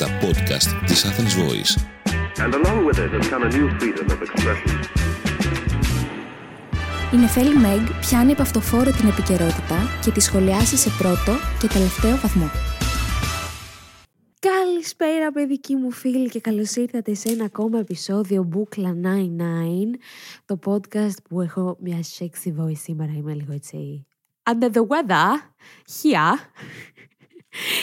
τα podcast της Athens Voice. And along with it has come a new freedom of expression. Η Νεφέλη Μέγ πιάνει από αυτοφόρο την επικαιρότητα και τη σχολιάσει σε πρώτο και τελευταίο βαθμό. Καλησπέρα παιδικοί μου φίλοι και καλώς ήρθατε σε ένα ακόμα επεισόδιο Μπούκλα 99 το podcast που έχω μια sexy voice σήμερα είμαι λίγο έτσι under the weather here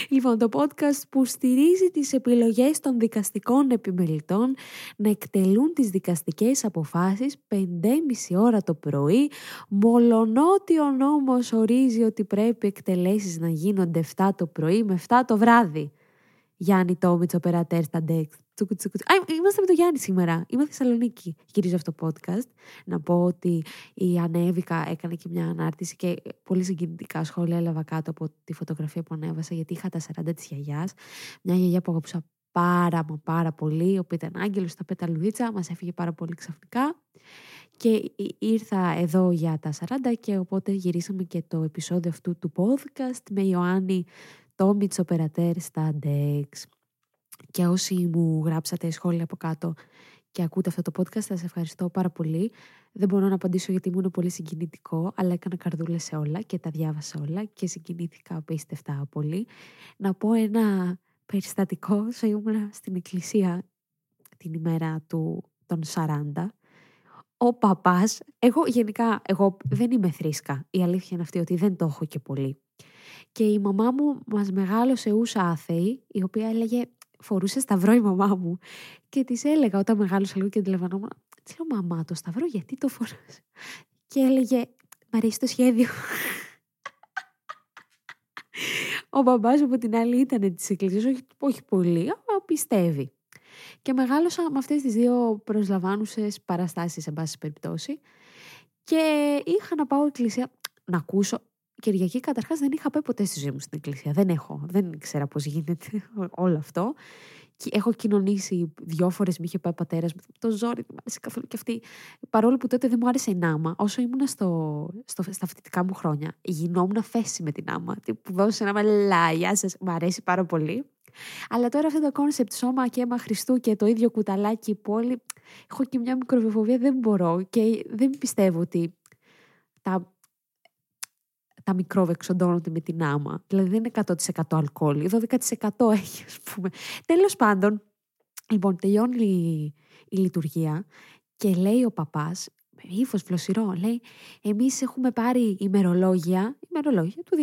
Λοιπόν, το podcast που στηρίζει τις επιλογές των δικαστικών επιμελητών να εκτελούν τις δικαστικές αποφάσεις 5,5 ώρα το πρωί, μολονότι ο νόμος ορίζει ότι πρέπει εκτελέσεις να γίνονται 7 το πρωί με 7 το βράδυ. Γιάννη Τόμιτς, οπερατέρ στα Dex. Α, είμαστε με το Γιάννη σήμερα. Είμαι Θεσσαλονίκη. Γυρίζω αυτό το podcast. Να πω ότι η Ανέβηκα έκανε και μια ανάρτηση και πολύ συγκινητικά σχόλια έλαβα κάτω από τη φωτογραφία που ανέβασα γιατί είχα τα 40 της γιαγιάς. Μια γιαγιά που αγαπούσα πάρα μα πάρα πολύ, η οποία ήταν άγγελο στα πεταλουδίτσα, μας έφυγε πάρα πολύ ξαφνικά. Και ήρθα εδώ για τα 40 και οπότε γυρίσαμε και το επεισόδιο αυτού του podcast με Ιωάννη Τόμιτς Οπερατέρ στα Dex. Και όσοι μου γράψατε σχόλια από κάτω και ακούτε αυτό το podcast, θα σας ευχαριστώ πάρα πολύ. Δεν μπορώ να απαντήσω γιατί ήμουν πολύ συγκινητικό, αλλά έκανα καρδούλες σε όλα και τα διάβασα όλα και συγκινήθηκα απίστευτα πολύ. Να πω ένα περιστατικό, όσο ήμουν στην εκκλησία την ημέρα του των 40, ο παπάς, εγώ γενικά, εγώ δεν είμαι θρήσκα, η αλήθεια είναι αυτή ότι δεν το έχω και πολύ. Και η μαμά μου μας μεγάλωσε ούσα άθεη, η οποία έλεγε φορούσε σταυρό η μαμά μου. Και της έλεγα όταν μεγάλωσα λίγο και αντιλαμβανόμουν, τι λέω μαμά το σταυρό γιατί το φορούσε. Και έλεγε, μ' αρέσει το σχέδιο. Ο μπαμπάς από την άλλη ήταν της εκκλησίας, όχι, όχι πολύ, αλλά πιστεύει. Και μεγάλωσα με αυτές τις δύο προσλαμβάνουσες παραστάσεις, σε πάση περιπτώσει. Και είχα να πάω εκκλησία να ακούσω. Κυριακή καταρχάς δεν είχα πάει ποτέ στη ζωή μου στην εκκλησία. Δεν έχω. Δεν ήξερα πώς γίνεται όλο αυτό. Και έχω κοινωνήσει δυο φορές, με είχε πάει ο πατέρας μου. Το ζόρι δεν μου άρεσε καθόλου και αυτή. Παρόλο που τότε δεν μου άρεσε η νάμα, όσο ήμουν στο, στο, στα φοιτητικά μου χρόνια, γινόμουν θέση με την νάμα. Που δώσε ένα μαλά, σας, μου αρέσει πάρα πολύ. Αλλά τώρα αυτό το κόνσεπτ σώμα και αίμα Χριστού και το ίδιο κουταλάκι πόλη, έχω και μια μικροβιοφοβία, δεν μπορώ και δεν πιστεύω ότι τα τα μικρόβια εξοντώνονται με την άμα. Δηλαδή δεν είναι 100% αλκοόλ, 12% έχει ας πούμε. Τέλος πάντων, λοιπόν τελειώνει η, η λειτουργία και λέει ο παπάς, με ύφος φλοσιρό, λέει εμείς έχουμε πάρει ημερολόγια, ημερολόγια του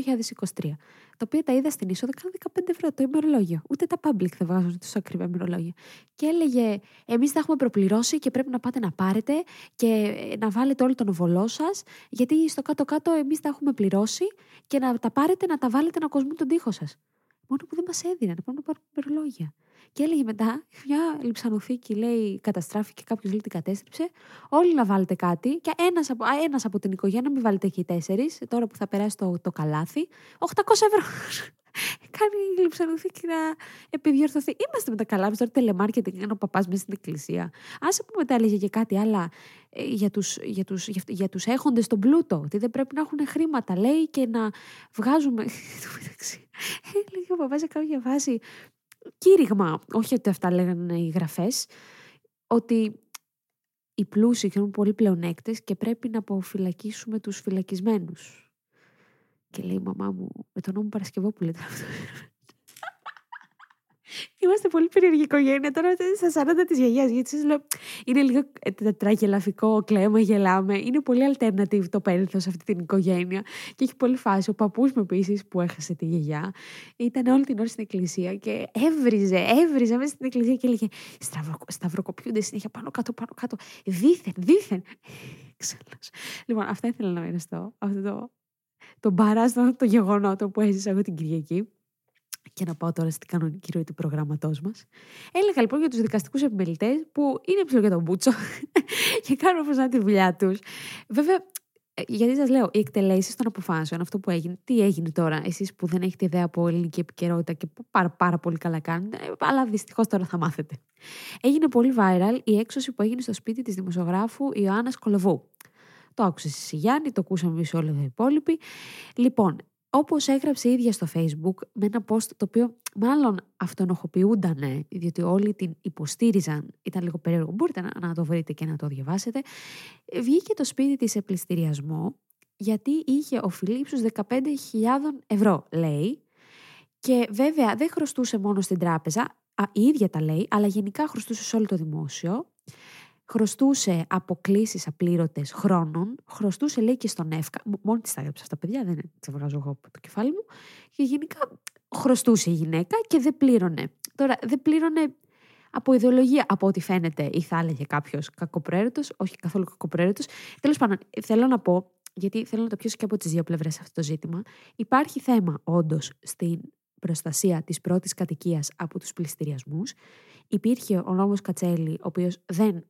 2023 τα οποία τα είδα στην είσοδο, κάνουν 15 ευρώ το ημερολόγιο. Ούτε τα public δεν βγάζουν τόσο ακριβά ημερολόγια. Και έλεγε, εμείς τα έχουμε προπληρώσει και πρέπει να πάτε να πάρετε και ε, να βάλετε όλο τον οβολό σας, γιατί στο κάτω-κάτω εμείς τα έχουμε πληρώσει και να τα πάρετε να τα βάλετε να κοσμούν τον τοίχο σας. Μόνο που δεν μας έδιναν, να να πάρουμε ημερολόγια. Και έλεγε μετά, μια λιψανοθήκη λέει καταστράφηκε, κάποιος λέει την κατέστρεψε. Όλοι να βάλετε κάτι. Και ένας από, ένας από την οικογένεια, μην βάλετε εκεί τέσσερις, τώρα που θα περάσει το, το καλάθι, 800 ευρώ. Κάνει η λιψανοθήκη να επιδιορθωθεί. Είμαστε με τα καλά μα τώρα τηλεμάρκετινγκ, είναι ο παπάς μέσα στην εκκλησία. Άσε που μετά έλεγε και κάτι άλλα ε, για τους, για τους, για, για τους έχοντες τον πλούτο, ότι δεν πρέπει να έχουν χρήματα, λέει, και να βγάζουμε... Έλεγε ο παπάς σε κάποια φάση, κήρυγμα, όχι ότι αυτά λέγανε οι γραφές, ότι οι πλούσιοι έχουν πολύ πλεονέκτες και πρέπει να αποφυλακίσουμε τους φυλακισμένους. Και λέει η μαμά μου, με τον νόμο Παρασκευόπουλε αυτό. Είμαστε πολύ περίεργη οικογένεια. Τώρα στα 40 της γιαγιάς. Γιατί σας λέω, είναι λίγο ε, τετραγελαφικό, κλαίμα, γελάμε. Είναι πολύ alternative το πένθο σε αυτή την οικογένεια. Και έχει πολύ φάση. Ο παππούς μου επίσης που έχασε τη γιαγιά ήταν όλη την ώρα στην εκκλησία και έβριζε, έβριζε μέσα στην εκκλησία και έλεγε Σταυρο, Σταυροκοπιούνται συνέχεια πάνω κάτω, πάνω κάτω. Δίθεν, δίθεν. λοιπόν, αυτά ήθελα να μοιραστώ. Αυτό το, το μπαράστο, το γεγονότο που έζησα εγώ την Κυριακή και να πάω τώρα στην κανονική ροή του προγράμματός μας. Έλεγα λοιπόν για τους δικαστικούς επιμελητές που είναι ψηλό για τον Μπούτσο και κάνουν όπω να τη δουλειά τους. Βέβαια, ε, γιατί σας λέω, οι εκτελέσεις των αποφάσεων, αυτό που έγινε, τι έγινε τώρα, εσείς που δεν έχετε ιδέα από ελληνική επικαιρότητα και που πάρα, πάρα πολύ καλά κάνετε, ε, αλλά δυστυχώς τώρα θα μάθετε. Έγινε πολύ viral η έξωση που έγινε στο σπίτι της δημοσιογράφου Ιωάννας Κολοβού. Το άκουσες εσύ Γιάννη, το ακούσαμε εμείς όλοι οι υπόλοιποι. Λοιπόν, όπως έγραψε η ίδια στο facebook με ένα post το οποίο μάλλον αυτονοχοποιούνταν διότι όλοι την υποστήριζαν, ήταν λίγο περίεργο, μπορείτε να, να το βρείτε και να το διαβάσετε, βγήκε το σπίτι της σε πληστηριασμό γιατί είχε οφειλή ύψους 15.000 ευρώ, λέει, και βέβαια δεν χρωστούσε μόνο στην τράπεζα, α, η ίδια τα λέει, αλλά γενικά χρωστούσε σε όλο το δημόσιο. Χρωστούσε αποκλήσεις απλήρωτες χρόνων, χρωστούσε λέει και στον ΕΦΚΑ. Μόνη της τα έγραψε αυτά, παιδιά, δεν τα βγάζω εγώ από το κεφάλι μου. Και γενικά χρωστούσε η γυναίκα και δεν πλήρωνε. Τώρα, δεν πλήρωνε από ιδεολογία, από ό,τι φαίνεται, ή θα έλεγε κάποιος κακοπροαίρετος, όχι καθόλου κακοπροαίρετος. Τέλος πάντων, θέλω να πω, γιατί θέλω να το πιώσω και από τις δύο πλευρές αυτό το ζήτημα. Υπάρχει θέμα, όντως, στην προστασία της πρώτης κατοικίας από τους πληστηριασμούς. Υπήρχε ο νόμος Κατσέλη, ο οποίος δεν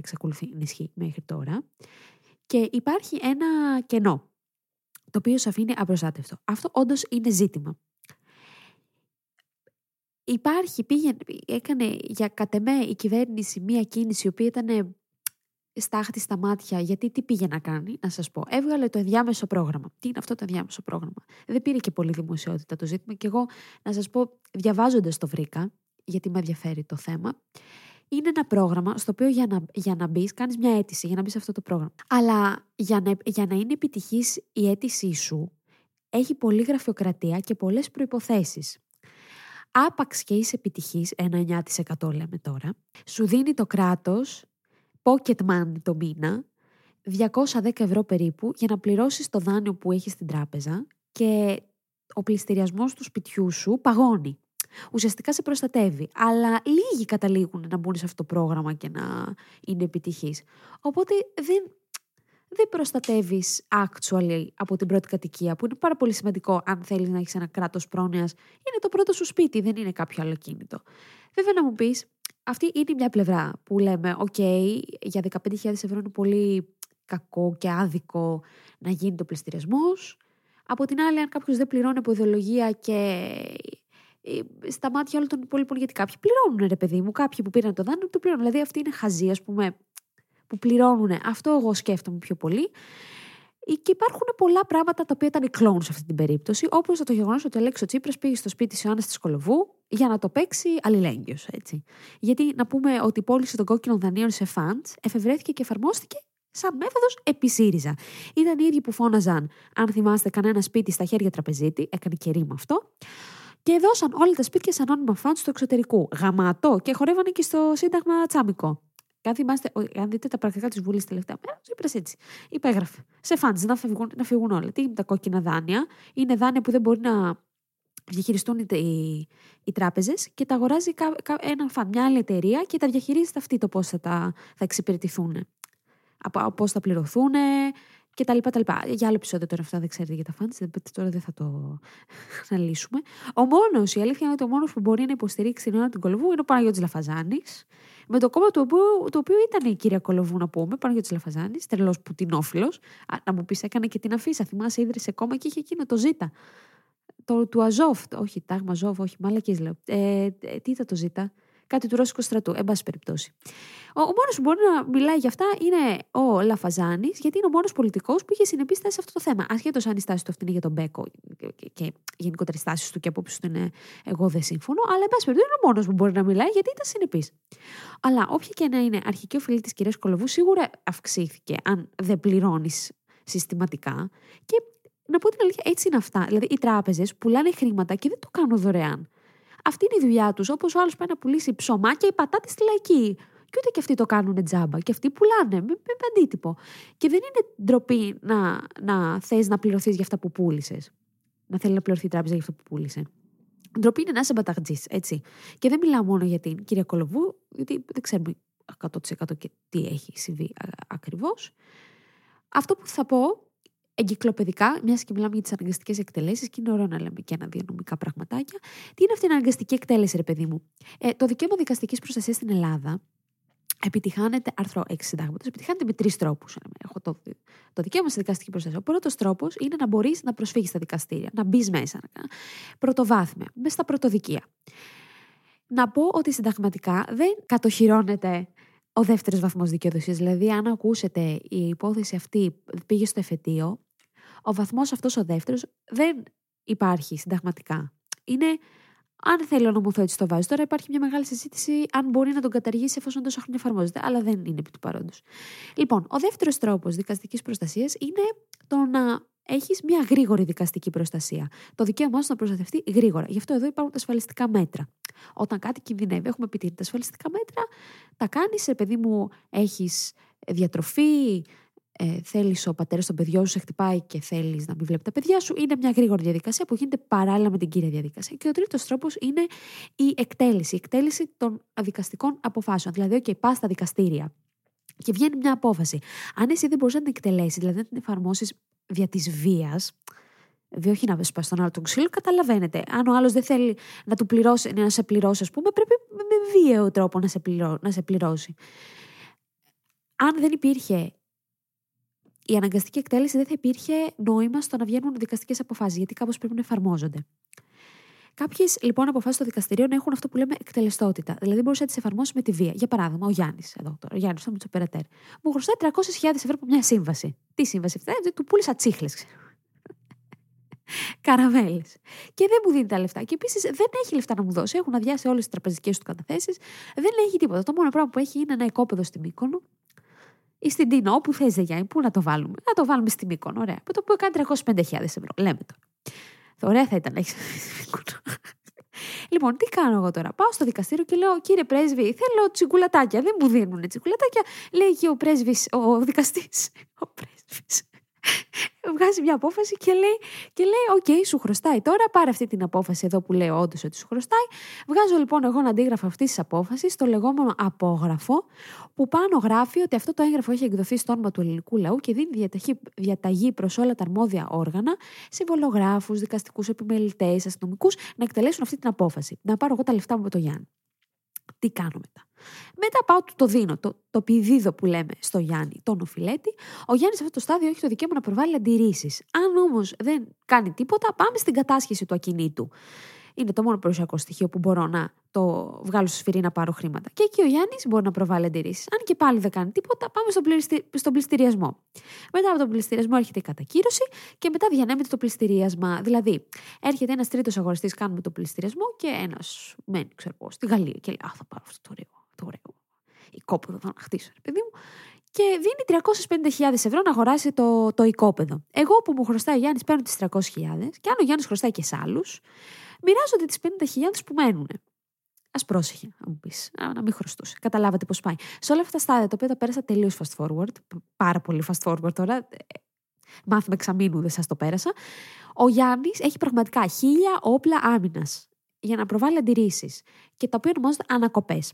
εξακολουθεί να ισχύει μέχρι τώρα. Και υπάρχει ένα κενό, το οποίο σε αφήνει απροστάτευτο. Αυτό όντως είναι ζήτημα. Υπάρχει, πήγε, έκανε για κατεμέ η κυβέρνηση μία κίνηση η οποία ήταν στάχτη στα μάτια, γιατί τι πήγε να κάνει, να σας πω. Έβγαλε το ενδιάμεσο πρόγραμμα. Τι είναι αυτό το ενδιάμεσο πρόγραμμα; Δεν πήρε και πολύ δημοσιότητα το ζήτημα και εγώ, να σας πω, διαβάζοντας το βρήκα, γιατί με ενδιαφέρει το θέμα. Είναι ένα πρόγραμμα στο οποίο για να, για να μπεις, κάνεις μια αίτηση για να μπεις σε αυτό το πρόγραμμα. Αλλά για να, για να είναι επιτυχής η αίτησή σου, έχει πολλή γραφειοκρατία και πολλές προποθέσει. Άπαξ και είσαι επιτυχής, ένα 9% λέμε τώρα, σου δίνει το κράτος pocket money το μήνα, 210 ευρώ περίπου, για να πληρώσεις το δάνειο που έχεις στην τράπεζα και ο πληστηριασμός του σπιτιού σου παγώνει. Ουσιαστικά σε προστατεύει. Αλλά λίγοι καταλήγουν να μπουν σε αυτό το πρόγραμμα και να είναι επιτυχείς. Οπότε δεν, δεν προστατεύεις actually από την πρώτη κατοικία, που είναι πάρα πολύ σημαντικό αν θέλεις να έχεις ένα κράτος πρόνοιας. Είναι το πρώτο σου σπίτι, δεν είναι κάποιο άλλο κίνητο. Βέβαια, να μου πεις, αυτή είναι μια πλευρά που λέμε, OK, για 15.000 ευρώ είναι πολύ κακό και άδικο να γίνει το πληστηριασμός. Από την άλλη, αν κάποιος δεν πληρώνει από ιδεολογία και ε, στα μάτια όλων των υπόλοιπων, γιατί κάποιοι πληρώνουν, ρε παιδί μου, κάποιοι που πήραν το δάνειο το πληρώνουν. Δηλαδή, αυτοί είναι χαζοί, ας πούμε, που πληρώνουν. Αυτό εγώ σκέφτομαι πιο πολύ. Ε, και υπάρχουν πολλά πράγματα τα οποία ήταν κλόουνς σε αυτή την περίπτωση, όπως το γεγονός ότι ο Αλέξος Τσίπρας πήγε στο σπίτι τη Ιωάννα τη Κολοβού για να το παίξει αλληλέγγυος. Γιατί να πούμε ότι η πώληση των κόκκινων δανείων σε φαντ εφευρέθηκε και εφαρμόστηκε σαν μέθοδος επί ΣΥΡΙΖΑ. Ήταν οι ίδιοι που φώναζαν, αν θυμάστε, κανένα σπίτι στα χέρια τραπεζίτη, έκανε και ρήμα αυτό. Και δώσαν όλα τα σπίτια σαν ανώνυμα φαντ στο εξωτερικό. Γαματό και χορεύανε και στο Σύνταγμα Τσάμικο. Αν θυμάστε, αν δείτε τα πρακτικά της Βουλής τελευταία μέρα, ο έτσι. Υπέγραφε. Σε φάντζ να, φύγουν, να φύγουν όλα. Τι είναι τα κόκκινα δάνεια. Είναι δάνεια που δεν μπορεί να διαχειριστούν οι, οι, οι τράπεζες και τα αγοράζει κα, κα, ένα φαν, μια άλλη εταιρεία και τα διαχειρίζεται αυτή το πώς θα, θα εξυπηρετηθούν. Πώς θα πληρωθούν, και τα λοιπά, τα λοιπά. Για άλλο επεισόδιο τώρα αυτά δεν ξέρετε για τα φάντς, τώρα δεν θα το αναλύσουμε. Ο μόνος, η αλήθεια είναι ότι ο μόνος που μπορεί να υποστηρίξει την Ελλάδα του Κολοβού είναι ο Παναγιώτης Λαφαζάνης, με το κόμμα του οποίου, το οποίο ήταν η κυρία Κολοβού να πούμε, Παναγιώτης Λαφαζάνης, τρελός πουτινόφιλος, να μου πεις έκανε και την αφίσα, θυμάσαι ίδρυσε κόμμα και είχε εκείνο το ζήτα. Το, του Αζόφ, όχι, τάγμα Αζόφ, όχι, μαλακής λέω. Ε, ε, τι ήταν το ζήτα, κάτι του Ρώσικου στρατού, εν πάση περιπτώσει. Ο, ο μόνος που μπορεί να μιλάει για αυτά είναι ο Λαφαζάνης, γιατί είναι ο μόνος πολιτικός που είχε συνεπείς σε αυτό το θέμα. Ασχέτως αν η στάση του αυτή είναι για τον Μπέκο και, και γενικότερα οι στάσεις του και απόψεις του είναι εγώ δεν σύμφωνο, αλλά εν πάση περιπτώσει είναι ο μόνος που μπορεί να μιλάει γιατί ήταν συνεπής. Αλλά όποια και να είναι αρχική οφειλή της κυρίας Κολοβού, σίγουρα αυξήθηκε αν δεν πληρώνεις συστηματικά. Και να πω την αλήθεια, έτσι είναι αυτά. Δηλαδή, οι τράπεζες πουλάνε χρήματα και δεν το κάνουν δωρεάν. Αυτή είναι η δουλειά τους. Όπως ο άλλος πάει να πουλήσει ψωμά και η πατάτη στη λαϊκή. Και ούτε και αυτοί το κάνουν τζάμπα. Και αυτοί πουλάνε με, με αντίτυπο. Και δεν είναι ντροπή να, να θες να πληρωθείς για αυτά που πούλησες. Να θέλει να πληρωθεί η τράπεζα για αυτό που πούλησε. Ντροπή είναι να είσαι μπαταγτζής, έτσι. Και δεν μιλάω μόνο για την κυρία Κολοβού, γιατί δεν ξέρουμε 100% και τι έχει συμβεί ακριβώς. Αυτό που θα πω εγκυκλοπαιδικά, μιας και μιλάμε για τις αναγκαστικές εκτελέσεις, και είναι ωραίο να λέμε και ένα διανομικά πραγματάκια. Τι είναι αυτή η αναγκαστική εκτέλεση, ρε παιδί μου; Ε, το δικαίωμα δικαστικής προστασίας στην Ελλάδα επιτυχάνεται, άρθρο 6 συντάγματο, επιτυχάνεται με τρεις τρόπους. Έχω το, το δικαίωμα στη δικαστική προστασία. Ο πρώτος τρόπος είναι να μπορείς να προσφύγεις στα δικαστήρια, να μπεις μέσα, πρωτοβάθμια, μέσα στα πρωτοδικεία. Να πω ότι συνταγματικά δεν κατοχυρώνεται ο δεύτερος βαθμός δικαιοδοσίας. Δηλαδή, αν ακούσετε η υπόθεση αυτή πήγε στο εφετείο, ο βαθμός αυτός ο δεύτερος δεν υπάρχει συνταγματικά. Είναι αν θέλει ο νομοθέτης το βάζει. Τώρα υπάρχει μια μεγάλη συζήτηση αν μπορεί να τον καταργήσει εφόσον τόσο χρόνια εφαρμόζεται, αλλά δεν είναι επί του παρόντος. Λοιπόν, ο δεύτερος τρόπος δικαστικής προστασίας είναι το να έχεις μια γρήγορη δικαστική προστασία. Το δικαίωμά σου να προστατευτεί γρήγορα. Γι' αυτό εδώ υπάρχουν τα ασφαλιστικά μέτρα. Όταν κάτι κινδυνεύει, έχουμε πει τα ασφαλιστικά μέτρα, τα κάνεις, σε παιδί μου, έχεις διατροφή, ε, θέλεις ο πατέρας των παιδιών σου σε χτυπάει και θέλεις να μην βλέπει τα παιδιά σου, είναι μια γρήγορη διαδικασία που γίνεται παράλληλα με την κύρια διαδικασία. Και ο τρίτος τρόπος είναι η εκτέλεση. Η εκτέλεση των δικαστικών αποφάσεων. Δηλαδή, OK, πας στα δικαστήρια και βγαίνει μια απόφαση. Αν εσύ δεν μπορείς να την εκτελέσεις, δηλαδή να την εφαρμόσεις δια της βίας, δηλαδή όχι να σπάσει τον άλλο τον ξύλο, καταλαβαίνετε. Αν ο άλλος δεν θέλει να του πληρώσει, να σε πληρώσει, ας πούμε, πρέπει με βίαιο τρόπο να σε, πληρώ, να σε πληρώσει. Αν δεν υπήρχε η αναγκαστική εκτέλεση, δεν θα υπήρχε νόημα στο να βγαίνουν δικαστικές αποφάσεις, γιατί κάπως πρέπει να εφαρμόζονται. Κάποιες λοιπόν αποφάσεις των δικαστηρίων έχουν αυτό που λέμε εκτελεστότητα. Δηλαδή, μπορείς να τις εφαρμόσεις με τη βία. Για παράδειγμα, ο Γιάννης, εδώ τώρα, ο Γιάννης, το Μητσοπερατέρ, μου χρωστάει 300.000 ευρώ από μια σύμβαση. Τι σύμβαση αυτή, του πούλησα τσίχλες, Καραβέλε. Και δεν μου δίνει τα λεφτά. Και επίσης δεν έχει λεφτά να μου δώσει. Έχουν αδειάσει όλες τις τραπεζικές του καταθέσεις. Δεν έχει τίποτα. Το μόνο πράγμα που έχει είναι ένα οικόπεδο στην Μύκονο ή στην Τίνο, όπου θες, Γιάννη, πού να το βάλουμε. Να το βάλουμε στην Μύκονο, ωραία. Που το οποίο κάνει 305.000 ευρώ. Λέμε το. Ωραία θα ήταν να έχει Λοιπόν, τι κάνω εγώ τώρα; Πάω στο δικαστήριο και λέω, κύριε πρέσβη, θέλω τσιγκουλατάκια. Δεν μου δίνουν τσιγκουλατάκια. Λέει και ο πρέσβης, ο δικαστής. Ο πρέσβης βγάζει μια απόφαση και λέει, και λέει οκ, σου χρωστάει τώρα, πάρε αυτή την απόφαση εδώ που λέω όντως ότι σου χρωστάει. Βγάζω λοιπόν εγώ ένα αντίγραφο αυτής της απόφασης στο λεγόμενο απόγραφο, που πάνω γράφει ότι αυτό το έγγραφο έχει εκδοθεί στο όνομα του ελληνικού λαού και δίνει διαταγή, διαταγή προς όλα τα αρμόδια όργανα, συμβολαιογράφους, δικαστικούς επιμελητές, αστυνομικούς, να εκτελέσουν αυτή την απόφαση. Να πάρω εγώ τα λεφτά μου με το Γιάννη. Τι κάνω μετά; Μετά πάω του το δίνω, το, το πηδίδο που λέμε στο Γιάννη, τον οφειλέτη. Ο Γιάννης σε αυτό το στάδιο έχει το δικαίωμα να προβάλλει αντιρρήσεις. Αν όμως δεν κάνει τίποτα, πάμε στην κατάσχεση του ακινήτου είναι το μόνο περιουσιακό στοιχείο που μπορώ να το βγάλω στο σφυρί να πάρω χρήματα. Και εκεί ο Γιάννης μπορεί να προβάλλει αντιρρήσεις. Αν και πάλι δεν κάνει τίποτα, πάμε στον, πληριστη... στον πληστηριασμό. Μετά από τον πληστηριασμό έρχεται η κατακύρωση και μετά διανέμεται το πληστηρίασμα. Δηλαδή, έρχεται ένας τρίτος αγοραστή, κάνουμε το πληστηριασμό και ένας μένει, ξέρω εγώ, στη Γαλλία και λέει Α, θα πάρω αυτό το ωραίο. Το ωραίο. Οικόπεδο θα χτίσω, παιδί μου και δίνει 350.000 ευρώ να αγοράσει το, το οικόπεδο. Εγώ που μου χρωστάει ο Γιάννης παίρνω τις 300.000 και αν ο Γιάννης χρωστάει και σε άλλους, μοιράζονται τις 50.000 που μένουν. Α πρόσεχε, να μου πεις, να μην χρωστούσε. Καταλάβατε πώς πάει. Σε όλα αυτά τα στάδια, τα οποία τα πέρασα τελείως fast forward, πάρα πολύ fast forward τώρα, ε, μάθημα εξαμήνου δεν σας το πέρασα. Ο Γιάννης έχει πραγματικά χίλια όπλα άμυνας για να προβάλλει αντιρρήσεις και τα οποία ονομάζονται ανακοπές.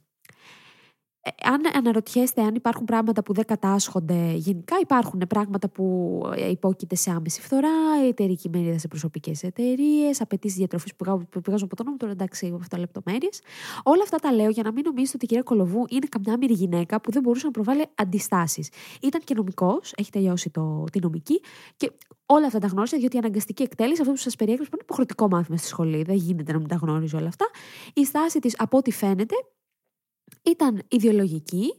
Ε, αν αναρωτιέστε αν υπάρχουν πράγματα που δεν κατάσχονται, γενικά υπάρχουν πράγματα που ε, υπόκειται σε άμεση φθορά, εταιρική μερίδα σε προσωπικές εταιρείες, απαιτήσεις διατροφής που βγάζουν από τον νόμο, τώρα εντάξει, αυτά λεπτομέρειες. Όλα αυτά τα λέω για να μην νομίζετε ότι η κυρία Κολοβού είναι καμιά άμυρη γυναίκα που δεν μπορούσε να προβάλλει αντιστάσεις. Ήταν και νομικός, έχει τελειώσει το, τη νομική και όλα αυτά τα γνώρισε, διότι η αναγκαστική εκτέλεση, αυτό που σας περιέγραψα, είναι υποχρεωτικό μάθημα στη σχολή. Δεν γίνεται να μην τα γνώριζε όλα αυτά. Η στάση της, από ό,τι φαίνεται, ήταν ιδεολογική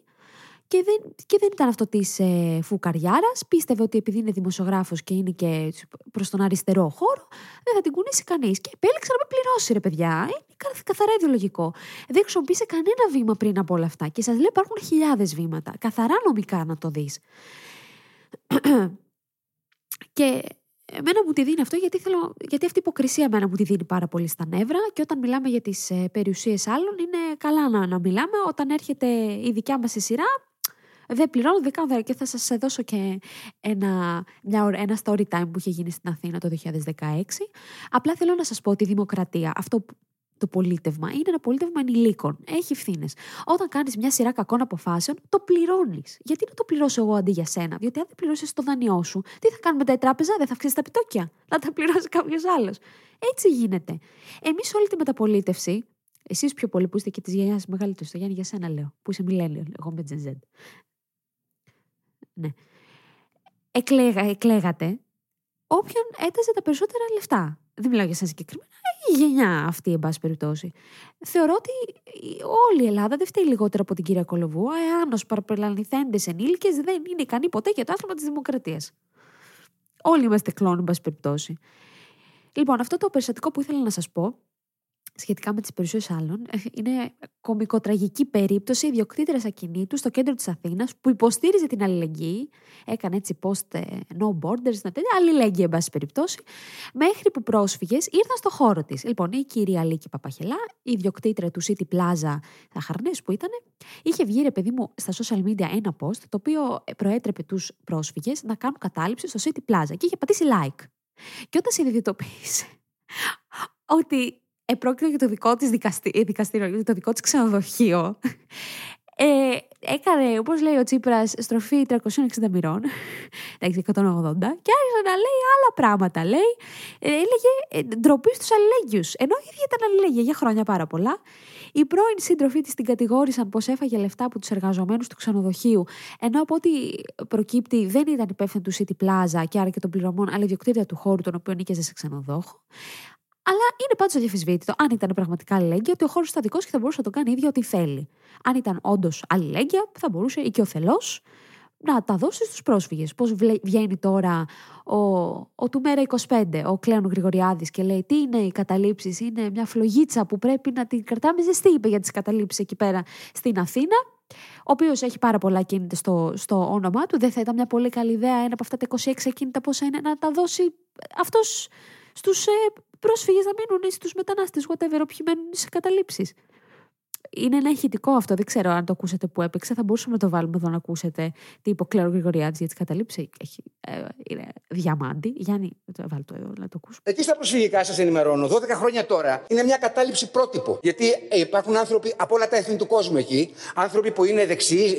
και δεν, και δεν ήταν αυτό της ε, φουκαριάρας. Πίστευε ότι επειδή είναι δημοσιογράφος και είναι και προς τον αριστερό χώρο, δεν θα την κουνήσει κανείς. Και επέλεξε να με πληρώσει, ρε παιδιά. Είναι καθαρά ιδεολογικό. Δεν χρησιμοποίησε κανένα βήμα πριν από όλα αυτά. Και σας λέω υπάρχουν χιλιάδες βήματα. Καθαρά νομικά να το δεις. και Εμένα μου τη δίνει αυτό γιατί, θέλω, γιατί αυτή η υποκρισία εμένα μου τη δίνει πάρα πολύ στα νεύρα και όταν μιλάμε για τις ε, περιουσίες άλλων είναι καλά να, να μιλάμε. Όταν έρχεται η δικιά μας η σειρά δεν πληρώνω, δεν κάνω και θα σας δώσω και ένα, μια, ένα story time που είχε γίνει στην Αθήνα το 2016. Απλά θέλω να σας πω ότι η δημοκρατία, αυτό το πολίτευμα είναι ένα πολίτευμα ενηλίκων. Έχει ευθύνες. Όταν κάνεις μια σειρά κακών αποφάσεων, το πληρώνεις. Γιατί να το πληρώσω εγώ αντί για σένα, Διότι αν δεν πληρώσεις το δάνειό σου, τι θα κάνουμε τα η τράπεζα, δεν θα αυξήσεις τα επιτόκια. Να τα πληρώσει κάποιος άλλος. Έτσι γίνεται. Εμείς όλη τη μεταπολίτευση, εσείς πιο πολύ που είστε και της γενιάς μεγαλύτερης, το Γιάννη για σένα λέω, που είσαι μιλένιο, εγώ με Gen Z. Ναι. Εκλέγα, εκλέγατε όποιον έταζε τα περισσότερα λεφτά. Δεν μιλάω για εσά συγκεκριμένα, η γενιά αυτή, εν πάση περιπτώσει. Θεωρώ ότι όλη η Ελλάδα δεν φταίει λιγότερο από την κυρία Κολοβού, εάν ως παραπελανηθέντε ενήλικες δεν είναι ικανοί ποτέ για το άθλημα της δημοκρατίας. Όλοι είμαστε κλόνοι, εν πάση περιπτώσει. Λοιπόν, αυτό το περιστατικό που ήθελα να σας πω σχετικά με τις περιουσίες άλλων, ε, είναι κομικοτραγική περίπτωση ιδιοκτήτριας ακινήτου στο κέντρο της Αθήνας που υποστήριζε την αλληλεγγύη. Έκανε έτσι post ε, no borders, να τέτοια, αλληλεγγύη, εν πάση περιπτώσει, μέχρι που πρόσφυγες ήρθαν στο χώρο της. Λοιπόν, η κυρία Λίκη Παπαχελά, η ιδιοκτήτρια του City Plaza, τα χαρνές που ήταν, είχε βγει ρε παιδί μου στα social media ένα post το οποίο προέτρεπε τους πρόσφυγες να κάνουν κατάληψη στο City Plaza και είχε πατήσει like. Και όταν συνειδητοποίησε ότι επρόκειτο για το δικό της δικαστή, ε, δικαστήριο, για το δικό της ξενοδοχείο. Ε, έκανε, όπως λέει ο Τσίπρας, στροφή 360 μοιρών, εντάξει, 180, και άρχισε να λέει άλλα πράγματα. Λέει, ε, έλεγε ε, ντροπή στους αλληλέγγυους. Ενώ η ίδια ήταν αλληλέγγυα για χρόνια πάρα πολλά. Οι πρώην σύντροφοί της την κατηγόρησαν πως έφαγε λεφτά από τους εργαζομένους του ξενοδοχείου, ενώ από ό,τι προκύπτει δεν ήταν υπεύθυνο του City Plaza και άρα και των πληρωμών, αλλά ιδιοκτήτρια του χώρου, τον οποίο νίκιαζε σε ξενοδόχο. Αλλά είναι πάντως αδιαφυσβήτητο, αν ήταν πραγματικά αλληλέγγυα, ότι ο χώρος ήταν δικός και θα μπορούσε να το κάνει ίδια ό,τι θέλει. Αν ήταν όντως αλληλέγγυα, θα μπορούσε ή και ο θελός να τα δώσει στους πρόσφυγες. Πώς βγαίνει τώρα ο, ο του Μέρα 25, ο Κλέον Γρηγοριάδης, και λέει: Τι είναι οι καταλήψεις, Είναι μια φλογίτσα που πρέπει να την κρατάμε ζεστή, είπε για τις καταλήψεις εκεί πέρα στην Αθήνα. Ο οποίος έχει πάρα πολλά κίνητα στο, στο όνομά του. Δεν θα ήταν μια πολύ καλή ιδέα ένα από αυτά τα 26 ακίνητα πόσα είναι να τα δώσει αυτός στους ε, πρόσφυγες να μείνουν ή στου μετανάστες, whatever, όποιοι μένουν σε καταλήψει είναι ένα ηχητικό αυτό. Δεν ξέρω αν το ακούσατε που έπαιξε. Θα μπορούσαμε να το βάλουμε εδώ να ακούσετε τι είπε ο Κλέρο Γρηγοριάδη για τι καταλήψει. Έχει, ε, είναι διαμάντη. Γιάννη, βάλω το εδώ να το ακούσουμε. Εκεί στα προσφυγικά σας ενημερώνω. 12 χρόνια τώρα είναι μια κατάληψη πρότυπο. Γιατί ε, υπάρχουν άνθρωποι από όλα τα έθνη του κόσμου εκεί. Άνθρωποι που είναι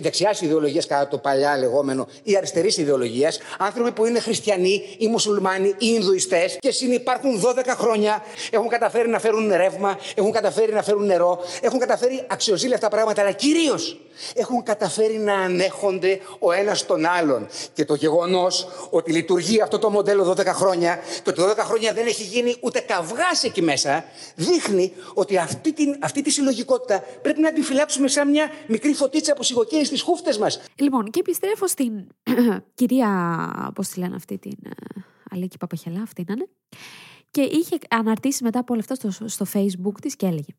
δεξιάς ιδεολογία κατά το παλιά λεγόμενο ή αριστερής ιδεολογία. Άνθρωποι που είναι χριστιανοί ή μουσουλμάνοι ή Ινδουιστές. Και συνυπάρχουν 12 χρόνια. Έχουν καταφέρει να φέρουν ρεύμα, έχουν καταφέρει να φέρουν νερό, έχουν καταφέρει αξιοζήλευτα πράγματα, αλλά κυρίως έχουν καταφέρει να ανέχονται ο ένας τον άλλον. Και το γεγονός ότι λειτουργεί αυτό το μοντέλο 12 χρόνια, το ότι 12 χρόνια δεν έχει γίνει ούτε καυγάς εκεί μέσα, δείχνει ότι αυτή, την, αυτή τη συλλογικότητα πρέπει να την φυλάξουμε σαν μια μικρή φωτίτσα που σιγοκαίει στις χούφτες μας. Λοιπόν, και επιστρέφω στην κυρία, πώς τη λένε αυτή την. Ε, Αλίκη Παπαχελά, αυτή είναι. Και είχε αναρτήσει μετά από όλα αυτά στο, στο facebook της και έλεγε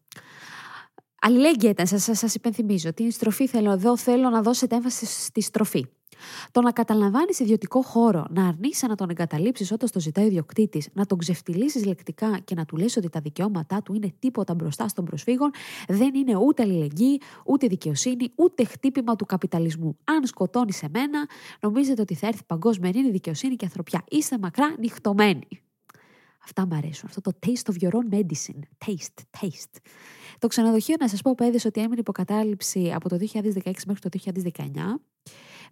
Αλληλέγγυα ήταν, σας, σας υπενθυμίζω. Την στροφή θέλω εδώ, θέλω να δώσετε έμφαση στη στροφή. Το να καταλαμβάνεις ιδιωτικό χώρο, να αρνείσαι να τον εγκαταλείψεις όταν το ζητάει ο ιδιοκτήτης, να τον ξεφτυλίσεις λεκτικά και να του λες ότι τα δικαιώματά του είναι τίποτα μπροστά στον προσφύγων, δεν είναι ούτε αλληλεγγύη, ούτε δικαιοσύνη, ούτε χτύπημα του καπιταλισμού. Αν σκοτώνεις εμένα, νομίζετε ότι θα έρθει παγκόσμια δικαιοσύνη και ανθρωπιά. Είστε μακρά νυχτωμένοι. Αυτά μου αρέσουν. Αυτό το taste of your own medicine. Taste, taste. Το ξενοδοχείο, να σας πω, πέδε ότι έμεινε υποκατάληψη από το 2016 μέχρι το 2019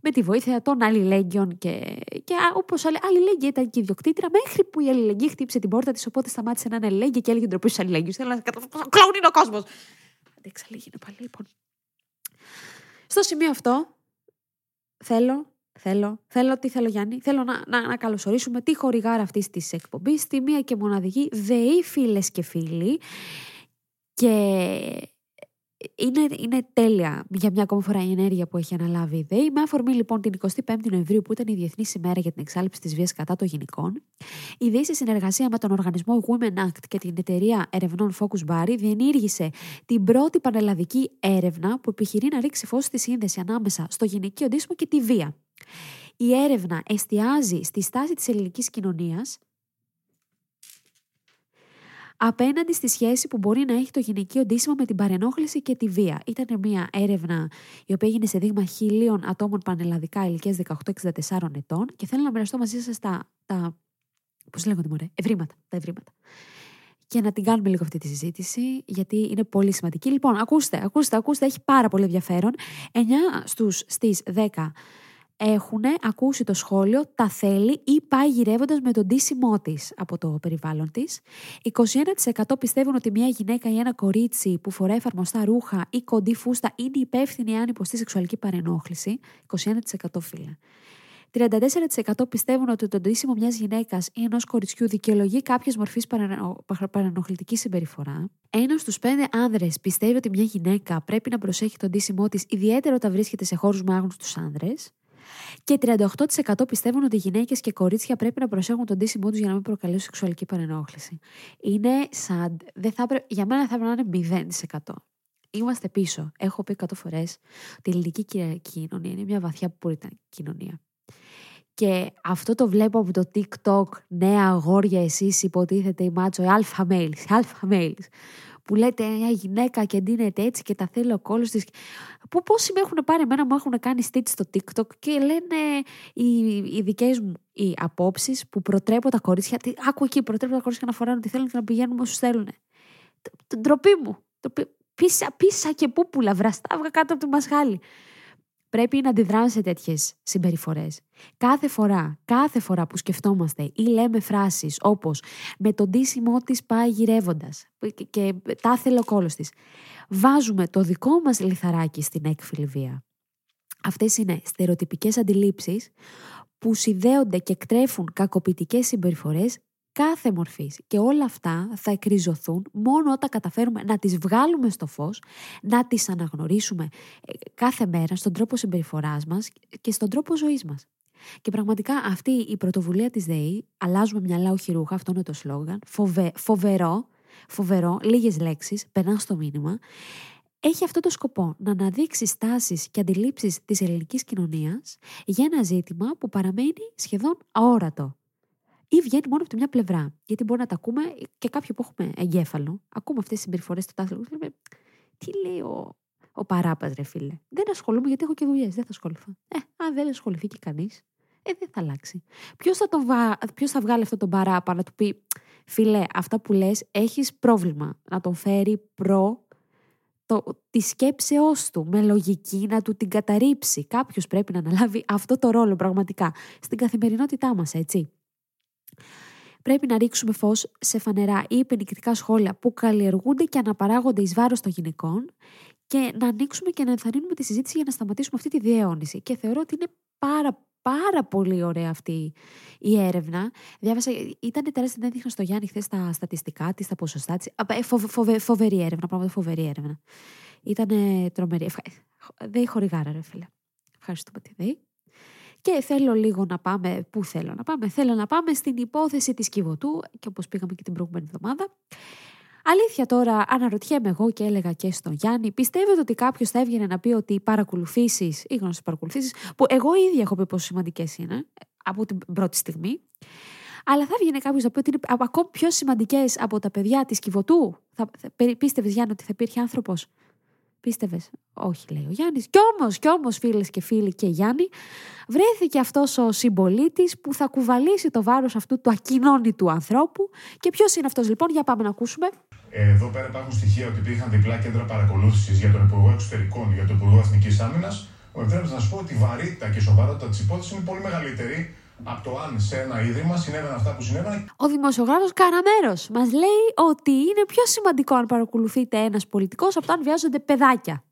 με τη βοήθεια των αλληλέγγυων και, και όπως αλληλέγγυα ήταν και η ιδιοκτήτρια, μέχρι που η αλληλεγγύη χτύπησε την πόρτα της, οπότε σταμάτησε να είναι αλληλέγγυα και έλεγε ντροπή στους αλληλέγγυους. Θέλω να καταλάβω. Κλάουν είναι ο κόσμος. Αντέξα λίγη είναι πάλι, λοιπόν. Στο σημείο αυτό, θέλω Θέλω, θέλω, τι θέλω Γιάννη, θέλω να, να, να καλωσορίσουμε τη χορηγάρα αυτής της εκπομπής, τη μία και μοναδική ΔΕΗ φίλες και φίλοι. Και είναι, είναι τέλεια για μια ακόμα φορά η ενέργεια που έχει αναλάβει η ΔΕΗ. Με αφορμή λοιπόν την 25η Νοεμβρίου, που ήταν η Διεθνής ημέρα για την εξάλληψη της βίας κατά των γυναικών, η ΔΕΗ σε συνεργασία με τον οργανισμό Women Act και την εταιρεία ερευνών Focus Bari διενήργησε την πρώτη πανελλαδική έρευνα που επιχειρεί να ρίξει φως στη σύνδεση ανάμεσα στο γυναικείο ντύσιμο και τη βία. Η έρευνα εστιάζει στη στάση της ελληνικής κοινωνίας απέναντι στη σχέση που μπορεί να έχει το γυναικείο ντύσιμο με την παρενόχληση και τη βία. Ήταν μια έρευνα η οποία έγινε σε δείγμα χίλιων ατόμων πανελλαδικά ηλικίας 18-64 ετών και θέλω να μοιραστώ μαζί σας τα, τα πώς λέγονται μωρέ, ευρήματα, τα ευρήματα. Και να την κάνουμε λίγο αυτή τη συζήτηση, γιατί είναι πολύ σημαντική. Λοιπόν, ακούστε, ακούστε, ακούστε, έχει πάρα πολύ ενδιαφέρον. 9 στους στις 10 έχουν ακούσει το σχόλιο «τα θέλει» ή πάει γυρεύοντας με τον ντύσιμό της από το περιβάλλον της. 21% πιστεύουν ότι μια γυναίκα ή ένα κορίτσι που φοράει εφαρμοστά ρούχα ή κοντή φούστα είναι υπεύθυνη αν υποστεί σεξουαλική παρενόχληση. 21% φίλε. 34% πιστεύουν ότι το ντύσιμο μιας γυναίκας ή ενός κοριτσιού δικαιολογεί κάποια μορφή παρενοχλητικής συμπεριφορά. Ένας στους πέντε άνδρες πιστεύει ότι μια γυναίκα πρέπει να προσέχει τον ντύσιμό της, ιδιαίτερα όταν βρίσκεται σε χώρους με άγνωστου άνδρες. Και 38% πιστεύουν ότι οι γυναίκες και κορίτσια πρέπει να προσέχουν τον τίσιμό τους για να μην προκαλέσουν σεξουαλική παρενόχληση. Είναι σαν. Δεν θα έπρεπε- για μένα θα έπρεπε να είναι 0%. Είμαστε πίσω. Έχω πει 100 φορές ότι η ελληνική κυ- κοινωνία είναι μια βαθιά πουριτανική κοινωνία. Και αυτό το βλέπω από το TikTok, νέα αγόρια εσείς υποτίθεται η μάτσο, οι αλφα males, οι αλφα males, που λέτε μια γυναίκα και ντύνεται έτσι και τα θέλει ο κόλος της. Που πόσοι με έχουν πάρει εμένα, μου έχουν κάνει stitch στο TikTok και λένε οι, οι δικές μου οι απόψεις που προτρέπω τα κορίτσια, τι, άκου εκεί, προτρέπω τα κορίτσια να φοράνε τι θέλουν και να πηγαίνουν όσους θέλουν. Την ντροπή μου. Ντροπή- Πίσα, πίσα και πούπουλα, βραστά, κάτω από το μασχάλι πρέπει να αντιδράμε σε τέτοιες συμπεριφορές. Κάθε φορά, κάθε φορά που σκεφτόμαστε ή λέμε φράσεις όπως με τον τίσιμό της πάει γυρεύοντας και, και τα θέλει ο κόλος της, βάζουμε το δικό μας λιθαράκι στην έκφυλη βία. Αυτές είναι στερεοτυπικές αντιλήψεις που συνδέονται και εκτρέφουν κακοποιητικές συμπεριφορές κάθε μορφής. Και όλα αυτά θα εκριζωθούν μόνο όταν καταφέρουμε να τις βγάλουμε στο φως, να τις αναγνωρίσουμε ε, κάθε μέρα στον τρόπο συμπεριφοράς μας και στον τρόπο ζωής μας. Και πραγματικά αυτή η πρωτοβουλία της ΔΕΗ, αλλάζουμε μυαλά όχι ρούχα, αυτό είναι το σλόγκαν, φοβε, φοβερό, φοβερό, λίγες λέξεις, περνάς το μήνυμα, έχει αυτό το σκοπό, να αναδείξει στάσεις και αντιλήψεις της ελληνικής κοινωνίας για ένα ζήτημα που παραμένει σχεδόν αόρατο. Ή βγαίνει μόνο από τη μια πλευρά. Γιατί μπορεί να τα ακούμε και κάποιοι που έχουμε εγκέφαλο, ακούμε αυτές τις συμπεριφορές του τάθλου και λέμε, τι λέει ο, ο παράπας ρε φίλε. Δεν ασχολούμαι γιατί έχω και δουλειές, δεν θα ασχοληθώ. Ε, αν δεν ασχοληθεί και κανείς, ε, δεν θα αλλάξει. Ποιος θα, τον βα... Ποιος θα βγάλει αυτό τον παράπα να του πει, φίλε, αυτά που λες έχεις πρόβλημα. Να τον φέρει προ το, τη σκέψεώς του με λογική να του την καταρρύψει. Κάποιος πρέπει να αναλάβει αυτό το ρόλο πραγματικά στην καθημερινότητά μας, έτσι. Πρέπει να ρίξουμε φως σε φανερά ή υπενικτικά σχόλια που καλλιεργούνται και αναπαράγονται εις βάρος των γυναικών και να ανοίξουμε και να ενθαρρύνουμε τη συζήτηση για να σταματήσουμε αυτή τη διαιώνιση. Και θεωρώ ότι είναι πάρα πάρα πολύ ωραία αυτή η έρευνα. Διάβασα, ήταν τεράστια, δεν έδειχνα στο Γιάννη χθες τα στατιστικά της, τα ποσοστά της. Φοβε, φοβε, φοβερή έρευνα, πράγματι φοβερή έρευνα. Ήταν τρομερή. Ευχα... Δεν χορηγάρα, ρε φίλε. Ευχαριστούμε τη ΔΕΗ. Και θέλω λίγο να πάμε. Πού θέλω να πάμε; Θέλω να πάμε στην υπόθεση της Κιβωτού και όπως πήγαμε και την προηγούμενη εβδομάδα. Αλήθεια τώρα, αναρωτιέμαι εγώ και έλεγα και στον Γιάννη, πιστεύετε ότι κάποιος θα έβγαινε να πει ότι οι παρακολουθήσεις, οι γνωστές παρακολουθήσεις, που εγώ ίδια έχω πει πόσο σημαντικές είναι από την πρώτη στιγμή, αλλά θα έβγαινε κάποιος να πει ότι είναι ακόμη πιο σημαντικές από τα παιδιά της Κιβωτού; Θα, θα, πίστευες, Γιάννη, ότι θα υπήρχε άνθρωπος; Πίστευες; Όχι, λέει ο Γιάννης. Κι όμως, κι όμως, φίλες και φίλοι και Γιάννη, βρέθηκε αυτός ο συμπολίτης που θα κουβαλήσει το βάρος αυτού του ακοινώνητου ανθρώπου. Και ποιος είναι αυτός λοιπόν, για πάμε να ακούσουμε. Εδώ πέρα υπάρχουν στοιχεία ότι υπήρχαν διπλά κέντρα παρακολούθησης για τον Υπουργό Εξωτερικών, για τον Υπουργό Εθνικής Άμυνας. Μου επιτρέπετε να σα πω ότι η βαρύτητα και η σοβαρότητα της υπόθεσης είναι πολύ μεγαλύτερη από το αν σε ένα ίδρυμα συνέβαιναν αυτά που συνέβαιναν. Ο δημοσιογράφος Καραμέρο μας λέει ότι είναι πιο σημαντικό αν παρακολουθείτε ένας πολιτικός από το αν βιάζονται παιδάκια.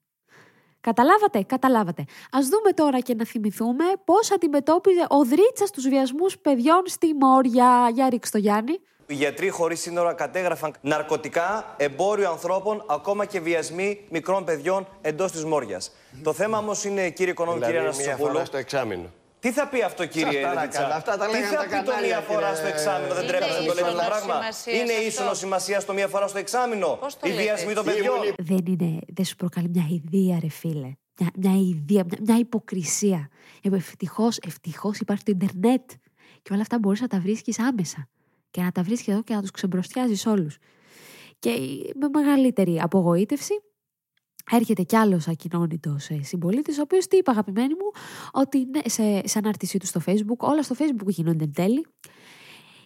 Καταλάβατε, καταλάβατε. Α δούμε τώρα και να θυμηθούμε πώς αντιμετώπιζε ο Δρίτσας τους βιασμούς παιδιών στη Μόρια. Για ρίξ το Γιάννη. Οι γιατροί χωρίς σύνορα κατέγραφαν ναρκωτικά, εμπόριο ανθρώπων, ακόμα και βιασμοί μικρών παιδιών εντός της Μόριας. Το θέμα όμως είναι, κύριε Οικονόμη, δηλαδή, κύριε μία Αναστασοπούλου. φορά στο εξάμεινο. Τι θα πει αυτό, κύριε Αυτά τα Ρετζά; καλά, αυτά τα Τι λέγανε θα τα πει το κανάλια, μία φορά κύριε- στο εξάμεινο, δεν Είναι τρέπεται να το λέτε αυτό το ίσονος πράγμα. σημασίας Είναι αυτό. ίσονος σημασίας στο μία φορά στο εξάμεινο; Πώς το Οι λέτε; βιασμοί των έτσι; παιδιών. Δεν, είναι, δεν σου προκαλεί μια ιδέα, ρε φίλε. Μια, μια ιδέα, μια, μια υποκρισία. Ευτυχώς, ευτυχώς υπάρχει το Ιντερνετ. Και όλα αυτά μπορείς να τα βρίσκεις άμεσα. Και να τα βρίσκεις εδώ και να τους ξεμπροστιάζεις όλους. Και με μεγαλύτερη απογοήτευση έρχεται κι άλλος ακοινώνητος συμπολίτης, ο οποίος τι είπε, αγαπημένη μου, ότι ναι, σε, σε ανάρτησή του στο Facebook, όλα στο Facebook γίνονται εν τέλει.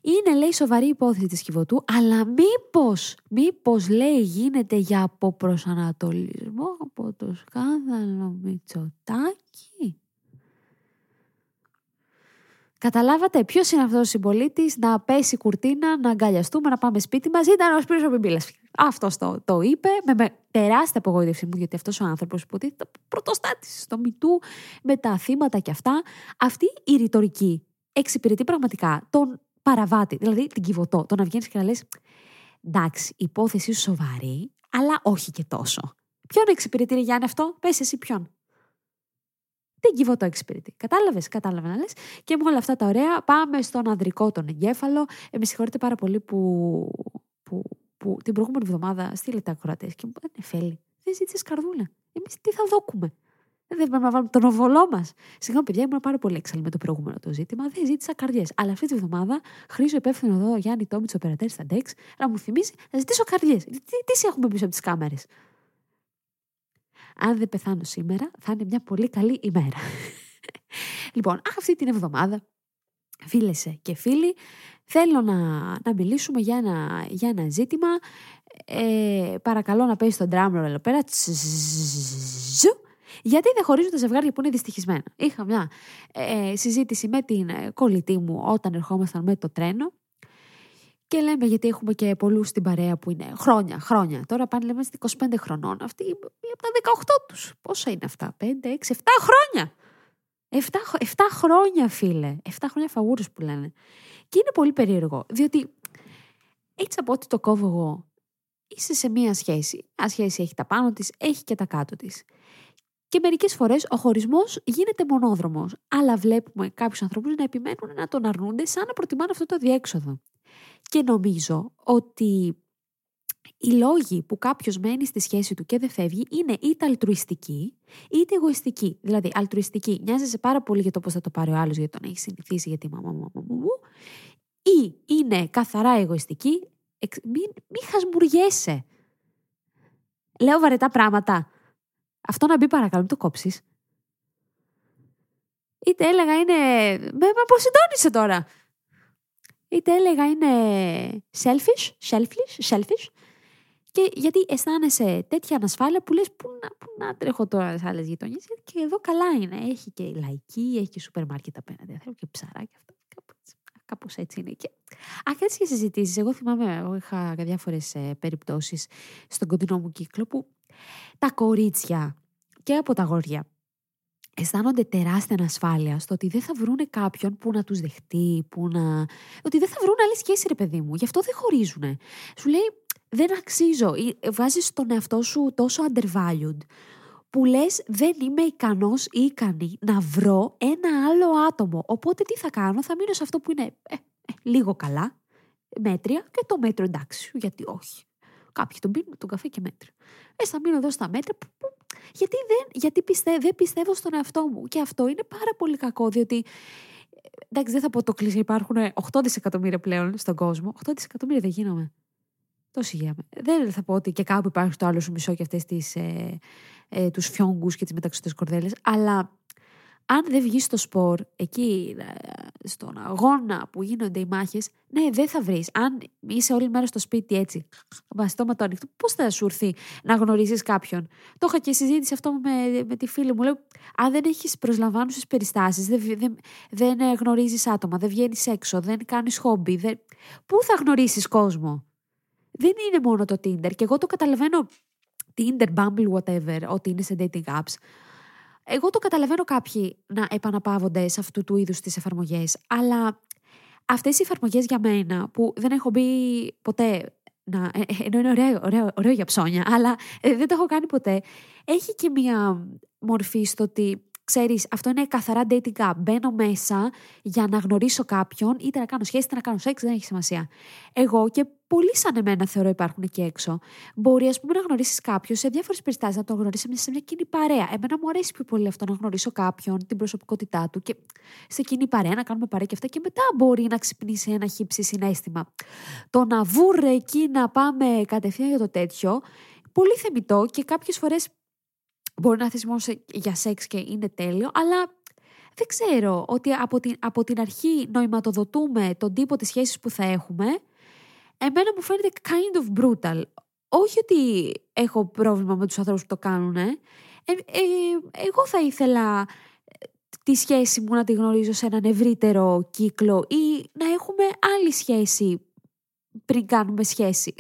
Είναι, λέει, σοβαρή υπόθεση της Κιβωτού, αλλά μήπως, μήπως, λέει, γίνεται για αποπροσανατολισμό από το σκάνδαλο Μητσοτάκη; Καταλάβατε ποιος είναι αυτός ο συμπολίτης να πέσει κουρτίνα, να αγκαλιαστούμε, να πάμε σπίτι μας. Ήταν ο Σπύρος ο Μπιμπίλας. Αυτός το, το είπε με, με τεράστια απογοήτευση μου, γιατί αυτός ο άνθρωπος υποτίθεται πρωτοστάτη στο Μητού με τα θύματα και αυτά. Αυτή η ρητορική εξυπηρετεί πραγματικά τον παραβάτη, δηλαδή την κυβωτό. Το να βγαίνεις και να λες: Εντάξει, η υπόθεση σου σοβαρή, αλλά όχι και τόσο. Ποιον εξυπηρετεί, ρε Γιάννη, αυτό, πες εσύ ποιον. Δεν give το εξυπηρετεί. Κατάλαβες, κατάλαβε να λες. Και με όλα αυτά τα ωραία, πάμε στον ανδρικό τον εγκέφαλο. Ε, με συγχωρείτε πάρα πολύ που, που, που την προηγούμενη εβδομάδα στείλετε ακροατές και μου είπατε Νεφέλη, δεν ζήτησες καρδούλα. Εμείς τι θα δόκουμε. Δεν πρέπει να βάλουμε τον οβολό μας. Συγγνώμη, παιδιά, ήμουν πάρα πολύ έξαλλη με το προηγούμενο το ζήτημα. Δεν ζήτησα καρδιές. Αλλά αυτή τη βδομάδα χρήζω υπεύθυνο εδώ Γιάννη Τόμιτς, οπερατέρ στα Dex, να μου θυμίσει να ζητήσω καρδιές. Τι, τι σε έχουμε πίσω από τις κάμερες; Αν δεν πεθάνω σήμερα, θα είναι μια πολύ καλή ημέρα. λοιπόν, αυτή την εβδομάδα, φίλες και φίλοι, θέλω να, να μιλήσουμε για ένα, για ένα ζήτημα. Ε, παρακαλώ να πέσει τον drumroll εδώ πέρα. Γιατί δεν χωρίζουν τα ζευγάρια που είναι δυστυχισμένα. Είχα μια ε, συζήτηση με την ε, κολλητή μου όταν ερχόμασταν με το τρένο και λέμε γιατί έχουμε και πολλούς στην παρέα που είναι χρόνια, χρόνια. Τώρα πάνε λέμε στις 25 χρονών. Αυτοί από τα 18 τους. Πόσα είναι αυτά, 5, 6, 7 χρόνια. 7, 7 χρόνια, φίλε. 7 χρόνια φαγούρου που λένε. Και είναι πολύ περίεργο, διότι έτσι από ό,τι το κόβω εγώ, είσαι σε μία σχέση. Μια σχέση έχει τα πάνω της, έχει και τα κάτω της. Και μερικές φορές ο χωρισμός γίνεται μονόδρομος. Αλλά βλέπουμε κάποιους ανθρώπους να επιμένουν να τον αρνούνται σαν να προτιμάνε αυτό το διέξοδο. Και νομίζω ότι οι λόγοι που κάποιος μένει στη σχέση του και δεν φεύγει είναι είτε αλτρουιστικοί είτε εγωιστικοί. Δηλαδή, αλτρουιστική νοιάζεσαι πάρα πολύ για το πώς θα το πάρει ο άλλος, γιατί τον έχεις συνηθίσει, γιατί μαμά μου, μου, ή είναι καθαρά εγωιστική, μην, μην χασμουριέσαι. Λέω βαρετά πράγματα. Αυτό να μπει παρακαλώ, μην το κόψεις. Είτε έλεγα είναι. Με αποσυντώνησε τώρα. Είτε έλεγα είναι selfish, selfish, selfish. Και γιατί αισθάνεσαι τέτοια ανασφάλεια που λες πού να, πού να τρέχω τώρα σε άλλες γειτονιές και εδώ καλά είναι. Έχει και λαϊκή, έχει και σούπερ μάρκετ απέναντι. Θέλω και ψαράκι αυτό. Κάπως έτσι είναι. Και αυτέ και συζητήσεις, εγώ θυμάμαι, εγώ είχα διάφορες περιπτώσεις στον κοντινό μου κύκλο που τα κορίτσια και από τα γόρια αισθάνονται τεράστια ανασφάλεια στο ότι δεν θα βρούνε κάποιον που να τους δεχτεί, που να... ότι δεν θα βρουν άλλη σχέση ρε παιδί μου, γι' αυτό δεν χωρίζουν. Σου λέει δεν αξίζω, βάζεις τον εαυτό σου τόσο undervalued, που λες δεν είμαι ικανός ή ικανή να βρω ένα άλλο άτομο. Οπότε τι θα κάνω, θα μείνω σε αυτό που είναι ε, ε, λίγο καλά, μέτρια και το μέτρο εντάξει, γιατί όχι. Κάποιοι τον πίνουν τον καφέ και μέτριο. Ε, θα μείνω εδώ στα μέτρα. γιατί δεν, γιατί δεν πιστεύω στον εαυτό μου. Και αυτό είναι πάρα πολύ κακό, διότι. Εντάξει, δεν θα πω το κλείσει. Υπάρχουν 8 δισεκατομμύρια πλέον στον κόσμο. 8 δισεκατομμύρια δεν γίνομαι. Τόσο γίναμε. Δεν θα πω ότι και κάπου υπάρχει το άλλο σου μισό και αυτές ε, ε, τους φιόγκους και τις μεταξωτέ κορδέλες. Αλλά αν δεν βγεις στο σπορ, εκεί ε, στον αγώνα που γίνονται οι μάχες, ναι, δεν θα βρεις. Αν είσαι όλη μέρα στο σπίτι έτσι, με το ανοιχτό, πώς θα σου έρθει να γνωρίζεις κάποιον; Το είχα και συζήτηση αυτό με, με τη φίλη μου. Λέω, αν δεν έχεις προσλαμβάνουσες περιστάσεις, δεν, δεν, δεν γνωρίζεις άτομα, δεν βγαίνεις έξω, δεν κάνεις χόμπι, δεν... πού θα γνωρίσεις κόσμο; Δεν είναι μόνο το Tinder. Και εγώ το καταλαβαίνω Tinder, Bumble, whatever, ότι είναι σε dating apps. Εγώ το καταλαβαίνω κάποιοι να επαναπαύονται σε αυτού του είδους τις εφαρμογές, αλλά αυτές οι εφαρμογές για μένα που δεν έχω μπει ποτέ να, ε, ε, ενώ είναι ωραίο, ωραίο, ωραίο για ψώνια, αλλά ε, δεν το έχω κάνει ποτέ, έχει και μια μορφή στο ότι ξέρεις, αυτό είναι καθαρά dating app. Μπαίνω μέσα για να γνωρίσω κάποιον, είτε να κάνω σχέση, είτε να κάνω σεξ, δεν έχει σημασία. Εγώ και πολλοί σαν εμένα θεωρώ υπάρχουν εκεί έξω. Μπορεί, ας πούμε, να γνωρίσεις κάποιον σε διάφορες περιστάσεις, να τον γνωρίσεις μέσα σε μια κοινή παρέα. Εμένα μου αρέσει πιο πολύ αυτό να γνωρίσω κάποιον, την προσωπικότητά του και σε κοινή παρέα να κάνουμε παρέα και αυτά. Και μετά μπορεί να ξυπνήσει ένα χύψη συνέστημα. Το να βούρε εκεί να πάμε κατευθείαν για το τέτοιο, πολύ θεμητό και κάποιες φορές μπορεί να θες μόνο για σεξ και είναι τέλειο, αλλά δεν ξέρω ότι από την, από την αρχή νοηματοδοτούμε τον τύπο της σχέσης που θα έχουμε, εμένα μου φαίνεται kind of brutal. Όχι ότι έχω πρόβλημα με τους ανθρώπους που το κάνουν, ε, ε, εγώ θα ήθελα ε, τη σχέση μου να τη γνωρίζω σε έναν ευρύτερο κύκλο ή να έχουμε άλλη σχέση πριν κάνουμε σχέση.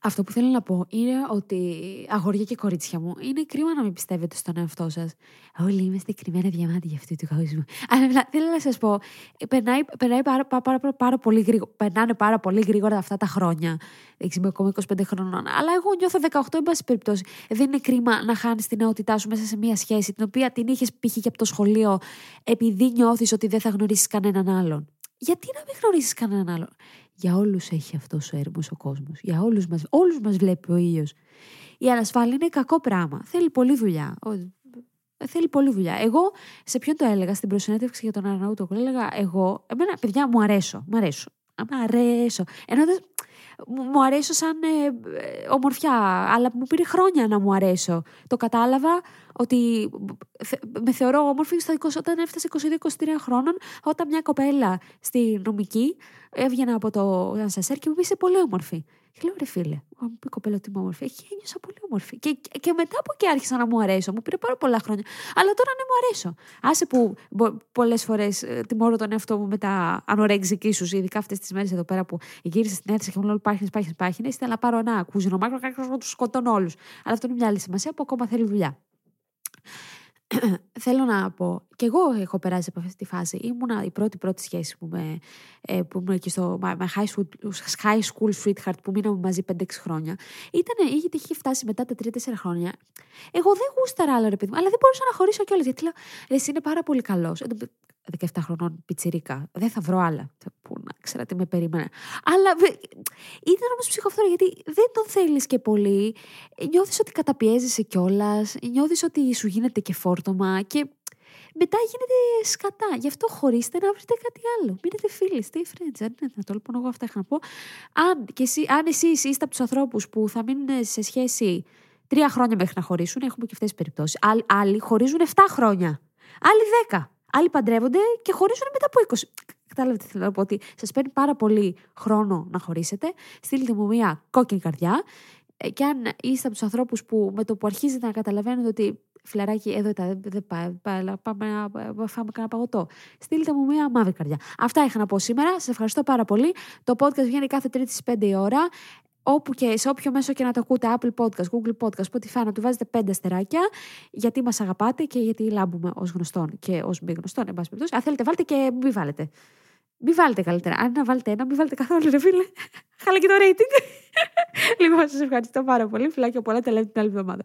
Αυτό που θέλω να πω είναι ότι αγόρια και κορίτσια μου, είναι κρίμα να μην πιστεύετε στον εαυτό σας. Όλοι είμαστε κρυμμένα διαμάτια αυτού του κόσμου. Αλλά θέλω να σας πω, περνάει, περνάει πάρα, πάρα, πάρα, πάρα, πολύ γρήγορα, περνάνε πάρα πολύ γρήγορα αυτά τα χρόνια. Δεν είμαι ακόμα 25 χρονών. Αλλά εγώ νιώθω 18, εν πάση περιπτώσει. Δεν είναι κρίμα να χάνεις την νεότητά σου μέσα σε μια σχέση, την οποία την είχες π.χ. και από το σχολείο, επειδή νιώθεις ότι δεν θα γνωρίσεις κανέναν άλλον. Γιατί να μην γνωρίσεις κανέναν άλλον; Για όλους έχει αυτός ο έρμος ο κόσμος. Για όλους μας, όλους μας βλέπει ο ήλιος. Η ανασφάλεια είναι κακό πράγμα. Θέλει πολλή δουλειά. Θέλει πολλή δουλειά. Εγώ, σε ποιον το έλεγα, στην προσυνέντευξη για τον Αρναούτο, έλεγα εγώ, εμένα, παιδιά, μου αρέσω. Μου αρέσω. Μου αρέσω. Ενώ μου αρέσω σαν ε, ε, ομορφιά, αλλά μου πήρε χρόνια να μου αρέσω. Το κατάλαβα ότι με θεωρώ όμορφη στο 20, όταν έφτασε 22-23 χρόνων, όταν μια κοπέλα στη νομική έβγαινα από το Ανσασέρ και μου είπε πολύ όμορφη. Και λέω ρε φίλε, μου πει η κοπέλα ότι είμαι όμορφη. Έχει ένιωσα πολύ όμορφη. Και, και μετά από εκεί άρχισα να μου αρέσω. Μου πήρε πάρα πολλά χρόνια. Αλλά τώρα ναι, μου αρέσω. Άσε που πολλές φορές ε, τιμώρω τον εαυτό μου με τα ανορέγγιζική σου, ειδικά αυτές τις μέρες εδώ πέρα που γύρισε στην αίθουσα και μου λέω πάχινε, πάχινε, πάχινε. Ήθελα να πάρω ένα κούζινο μάκρο και να τους σκοτώνω όλους. Αλλά αυτό είναι μια άλλη σημασία που ακόμα θέλει δουλειά. Θέλω να πω, και εγώ έχω περάσει από αυτή τη φάση. Ήμουνα η πρώτη πρώτη σχέση που, με, ε, που ήμουν εκεί στο με high school, high school sweetheart που μείναμε μαζί 5-6 χρόνια. Ήταν, είχε, είχε φτάσει μετά τα 3-4 χρόνια. Εγώ δεν γούσταρα άλλο ρε παιδί μου, αλλά δεν μπορούσα να χωρίσω κιόλας. Γιατί λέω, εσύ είναι πάρα πολύ καλός. 17 χρονών πιτσιρίκα. Δεν θα βρω άλλα. Πού να ξέρω τι με περίμενα. Αλλά ήταν όμως ψυχοφθόρο γιατί δεν τον θέλεις και πολύ. Νιώθεις ότι καταπιέζεσαι κιόλας. Νιώθεις ότι σου γίνεται και φόρτωμα. Και μετά γίνεται σκατά. Γι' αυτό χωρίστε να βρείτε κάτι άλλο. Μείνετε φίλοι, stay friends. Αν είναι το λοιπόν, εγώ αυτά είχα να πω. Αν, και εσύ, αν εσείς είστε από τους ανθρώπους που θα μείνουν σε σχέση τρία χρόνια μέχρι να χωρίσουν, έχουμε και αυτές τις περιπτώσεις. Άλλοι χωρίζουν 7 χρόνια. Άλλοι 10. Άλλοι παντρεύονται και χωρίζουν μετά από 20. Κατάλαβε τι θέλω να πω, ότι σας παίρνει πάρα πολύ χρόνο να χωρίσετε. Στείλτε μου μια κόκκινη καρδιά. Ε, και αν είστε από τους ανθρώπους που με το που αρχίζετε να καταλαβαίνετε ότι φιλαράκι, εδώ δεν δε πάει, πάμε να φάμε κανένα παγωτό. Στείλτε μου μια μαύρη καρδιά. Αυτά είχα να πω σήμερα. Σα ευχαριστώ πάρα πολύ. Το podcast βγαίνει κάθε Τρίτη στις 5 η ώρα όπου και σε όποιο μέσο και να το ακούτε, Apple Podcast, Google Podcast, Spotify, να του βάζετε πέντε αστεράκια, γιατί μας αγαπάτε και γιατί λάμπουμε ως γνωστόν και ως μη γνωστόν, εν πάση περιπτώσει. Αν θέλετε, βάλτε και μην βάλετε. Μην βάλετε καλύτερα. Αν να βάλετε ένα, μην βάλετε καθόλου, ρε φίλε. Χάλα και το rating. λοιπόν, σας ευχαριστώ πάρα πολύ. Φιλάκια πολλά, τα λέμε την άλλη εβδομάδα.